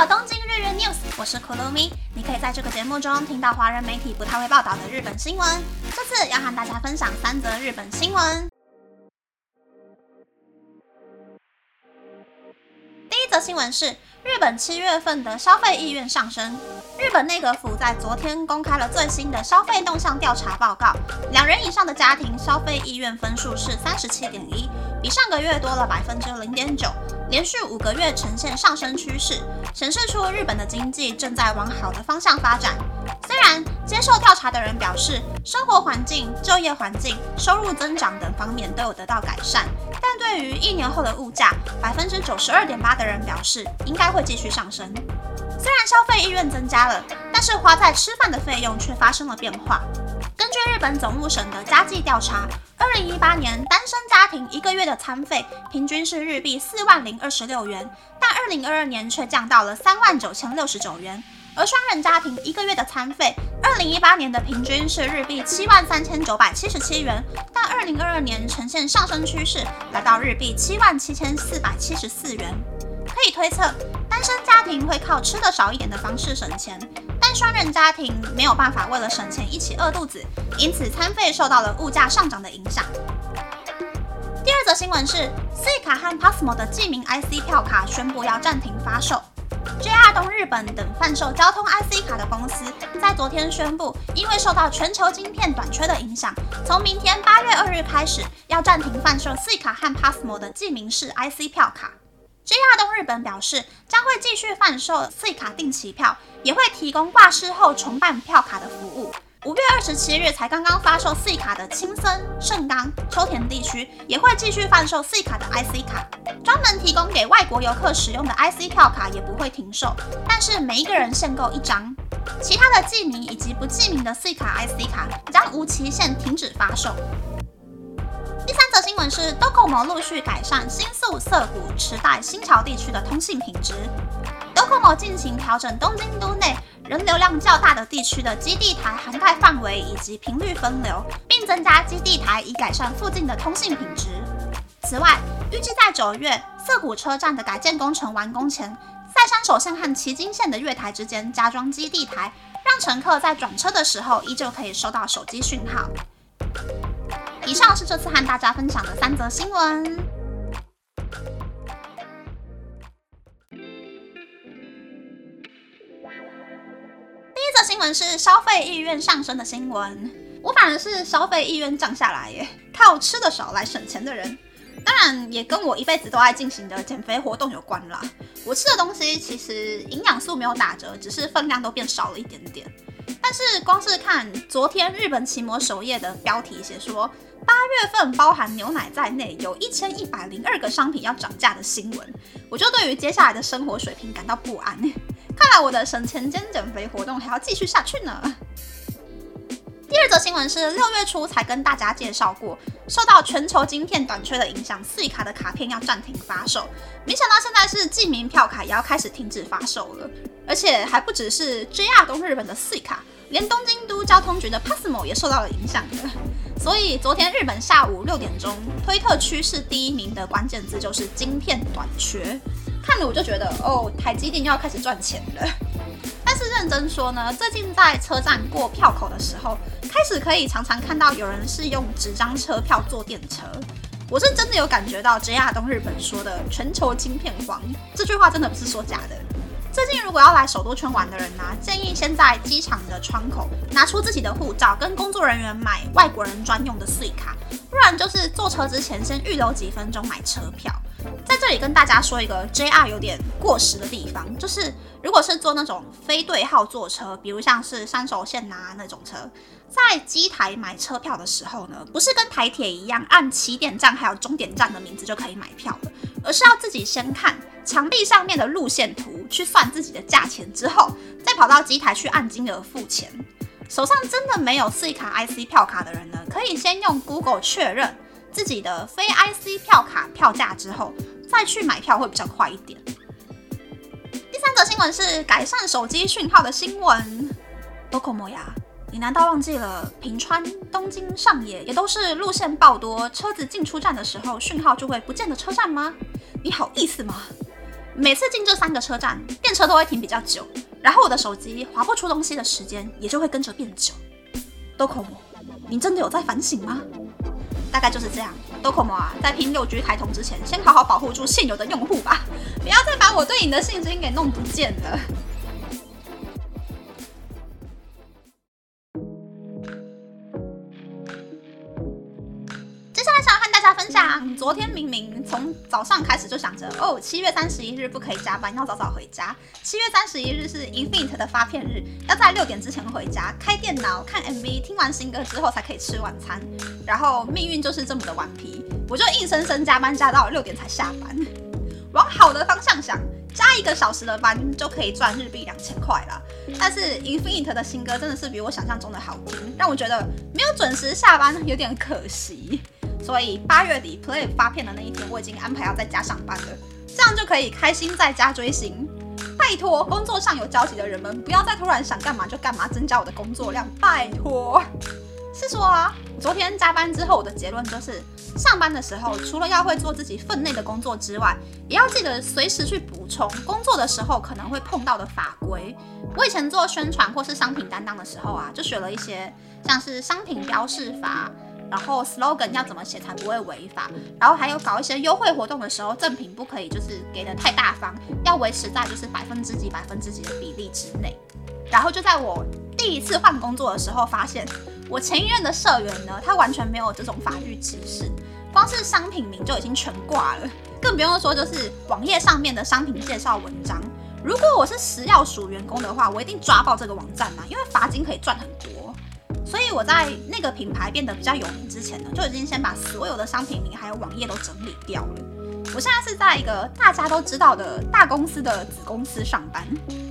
到东京日日 news，我是 Kurumi。你可以在这个节目中听到华人媒体不太会报道的日本新闻。这次要和大家分享三则日本新闻。第一则新闻是日本七月份的消费意愿上升。日本内阁府在昨天公开了最新的消费动向调查报告，两人以上的家庭消费意愿分数是三十七点一，比上个月多了百分之零点九。连续五个月呈现上升趋势，显示出日本的经济正在往好的方向发展。虽然接受调查的人表示，生活环境、就业环境、收入增长等方面都有得到改善，但对于一年后的物价，百分之九十二点八的人表示应该会继续上升。虽然消费意愿增加了，但是花在吃饭的费用却发生了变化。根据日本总务省的家计调查，二零一八年单身家庭一个月的餐费平均是日币四万零二十六元，但二零二二年却降到了三万九千六十九元。而双人家庭一个月的餐费，二零一八年的平均是日币七万三千九百七十七元，但二零二二年呈现上升趋势，来到日币七万七千四百七十四元。可以推测，单身家庭会靠吃的少一点的方式省钱。但双人家庭没有办法为了省钱一起饿肚子，因此餐费受到了物价上涨的影响。第二则新闻是，C 卡和 Passmo 的记名 IC 票卡宣布要暂停发售。JR 东日本等贩售交通 IC 卡的公司在昨天宣布，因为受到全球晶片短缺的影响，从明天八月二日开始要暂停贩售 C 卡和 Passmo 的记名式 IC 票卡。JR 东日本表示，将会继续贩售 C 卡定期票。也会提供挂失后重办票卡的服务。五月二十七日才刚刚发售 C 卡的青森、盛冈、秋田地区也会继续贩售 C 卡的 IC 卡，专门提供给外国游客使用的 IC 票卡也不会停售，但是每一个人限购一张。其他的记名以及不记名的 C 卡、IC 卡将无期限停止发售。是，Docomo 陆续改善新宿、涩谷、池袋、新桥地区的通信品质。Docomo 进行调整东京都内人流量较大的地区的基地台涵盖范围以及频率分流，并增加基地台以改善附近的通信品质。此外，预计在九月涩谷车站的改建工程完工前，赛山手线和崎京线的月台之间加装基地台，让乘客在转车的时候依旧可以收到手机讯号。以上是这次和大家分享的三则新闻。第一则新闻是消费意愿上升的新闻，我反而是消费意愿降下来耶，靠吃的少来省钱的人，当然也跟我一辈子都爱进行的减肥活动有关啦。我吃的东西其实营养素没有打折，只是分量都变少了一点点。但是光是看昨天日本奇摩首页的标题写说，八月份包含牛奶在内有一千一百零二个商品要涨价的新闻，我就对于接下来的生活水平感到不安。看来我的省钱兼减肥活动还要继续下去呢。第二则新闻是六月初才跟大家介绍过，受到全球晶片短缺的影响，四卡的卡片要暂停发售。没想到现在是记名票卡也要开始停止发售了，而且还不只是 JR 东日本的四卡，连东京都交通局的 Passmo 也受到了影响的。所以昨天日本下午六点钟，推特趋势第一名的关键字就是晶片短缺。看了我就觉得，哦，台积电要开始赚钱了。但是认真说呢，最近在车站过票口的时候，开始可以常常看到有人是用纸张车票坐电车。我是真的有感觉到 JR 东日本说的“全球晶片荒”这句话真的不是说假的。最近如果要来首都圈玩的人呢，建议先在机场的窗口拿出自己的护照，跟工作人员买外国人专用的税卡，不然就是坐车之前先预留几分钟买车票。在这里跟大家说一个 JR 有点过时的地方，就是如果是坐那种非对号坐车，比如像是三手线呐那种车，在机台买车票的时候呢，不是跟台铁一样按起点站还有终点站的名字就可以买票了，而是要自己先看墙壁上面的路线图，去算自己的价钱之后，再跑到机台去按金额付钱。手上真的没有 C 卡 IC 票卡的人呢，可以先用 Google 确认。自己的非 IC 票卡票价之后，再去买票会比较快一点。第三则新闻是改善手机讯号的新闻。Docomo 呀，你难道忘记了平川、东京、上野也都是路线爆多，车子进出站的时候讯号就会不见的车站吗？你好意思吗？每次进这三个车站，电车都会停比较久，然后我的手机划不出东西的时间也就会跟着变久。Docomo，你真的有在反省吗？大概就是这样。Docomo 啊，在拼六 G 开通之前，先好好保护住现有的用户吧，不要再把我对你的信心给弄不见了。分享，昨天明明从早上开始就想着，哦，七月三十一日不可以加班，要早早回家。七月三十一日是 Infinite 的发片日，要在六点之前回家，开电脑看 MV，听完新歌之后才可以吃晚餐。然后命运就是这么的顽皮，我就硬生生加班加到六点才下班。往好的方向想，加一个小时的班就可以赚日币两千块了。但是 Infinite 的新歌真的是比我想象中的好听，让我觉得没有准时下班有点可惜。所以八月底 Play 发片的那一天，我已经安排要在家上班了，这样就可以开心在家追星。拜托，工作上有交集的人们，不要再突然想干嘛就干嘛，增加我的工作量。拜托，是说啊，昨天加班之后，我的结论就是，上班的时候除了要会做自己分内的工作之外，也要记得随时去补充工作的时候可能会碰到的法规。我以前做宣传或是商品担当的时候啊，就学了一些像是商品标示法。然后 slogan 要怎么写才不会违法？然后还有搞一些优惠活动的时候，赠品不可以就是给的太大方，要维持在就是百分之几百分之几的比例之内。然后就在我第一次换工作的时候，发现我前一任的社员呢，他完全没有这种法律知识，光是商品名就已经全挂了，更不用说就是网页上面的商品介绍文章。如果我是食药署员工的话，我一定抓爆这个网站嘛，因为罚金可以赚很多。所以我在那个品牌变得比较有名之前呢，就已经先把所有的商品名还有网页都整理掉了。我现在是在一个大家都知道的大公司的子公司上班，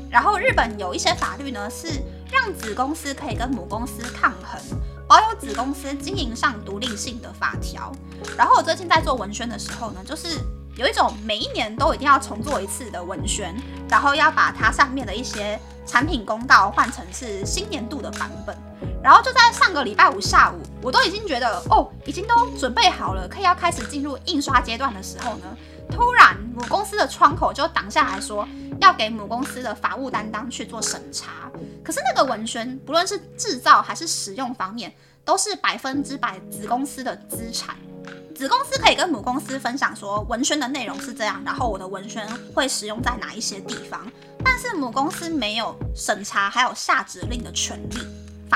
然后日本有一些法律呢是让子公司可以跟母公司抗衡，保有子公司经营上独立性的法条。然后我最近在做文宣的时候呢，就是有一种每一年都一定要重做一次的文宣，然后要把它上面的一些产品公告换成是新年度的版本。然后就在上个礼拜五下午，我都已经觉得哦，已经都准备好了，可以要开始进入印刷阶段的时候呢，突然母公司的窗口就挡下来说，要给母公司的法务担当去做审查。可是那个文宣，不论是制造还是使用方面，都是百分之百子公司的资产。子公司可以跟母公司分享说，文宣的内容是这样，然后我的文宣会使用在哪一些地方，但是母公司没有审查还有下指令的权利。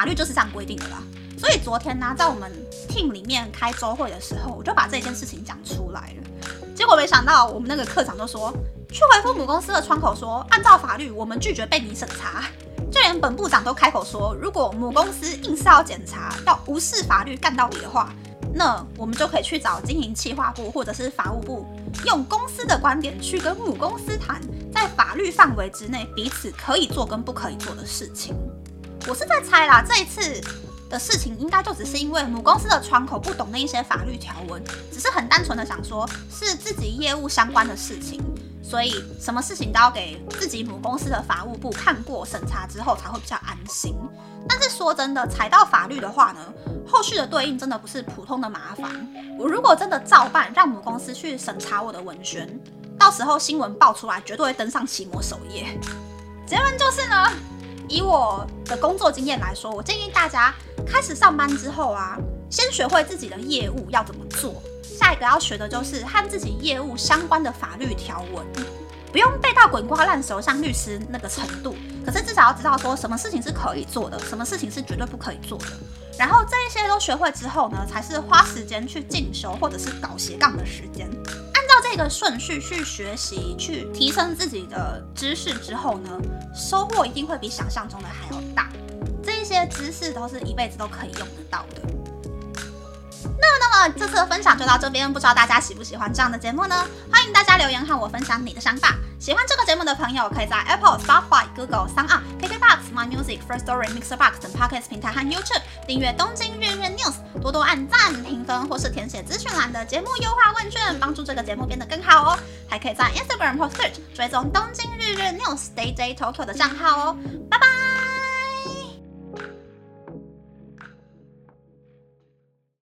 法律就是这样规定的啦，所以昨天呢，在我们 team 里面开周会的时候，我就把这件事情讲出来了。结果没想到，我们那个科长就说，去回复母公司的窗口说，按照法律，我们拒绝被你审查。就连本部长都开口说，如果母公司硬是要检查，要无视法律干到底的话，那我们就可以去找经营企划部或者是法务部，用公司的观点去跟母公司谈，在法律范围之内彼此可以做跟不可以做的事情。我是在猜啦，这一次的事情应该就只是因为母公司的窗口不懂那一些法律条文，只是很单纯的想说是自己业务相关的事情，所以什么事情都要给自己母公司的法务部看过审查之后才会比较安心。但是说真的，踩到法律的话呢，后续的对应真的不是普通的麻烦。我如果真的照办，让母公司去审查我的文宣，到时候新闻爆出来，绝对会登上奇摩首页。结论就是呢。以我的工作经验来说，我建议大家开始上班之后啊，先学会自己的业务要怎么做。下一个要学的就是和自己业务相关的法律条文，不用背到滚瓜烂熟，像律师那个程度。可是至少要知道说什么事情是可以做的，什么事情是绝对不可以做的。然后这一些都学会之后呢，才是花时间去进修或者是搞斜杠的时间。照这个顺序去学习，去提升自己的知识之后呢，收获一定会比想象中的还要大。这些知识都是一辈子都可以用得到的。那么，那么这次的分享就到这边，不知道大家喜不喜欢这样的节目呢？欢迎大家留言和我分享你的想法。喜欢这个节目的朋友，可以在 Apple、Spotify、Google、s o u n KKBox、My Music、First Story、Mixer Box 等 Podcast 平台和 YouTube 订阅《东京日日 News》，多多按赞、评分或是填写资讯栏的节目优化问卷，帮助这个节目变得更好哦。还可以在 Instagram 或 Search 追踪《东京日日 News》Day Day Tokyo 的账号哦。拜拜。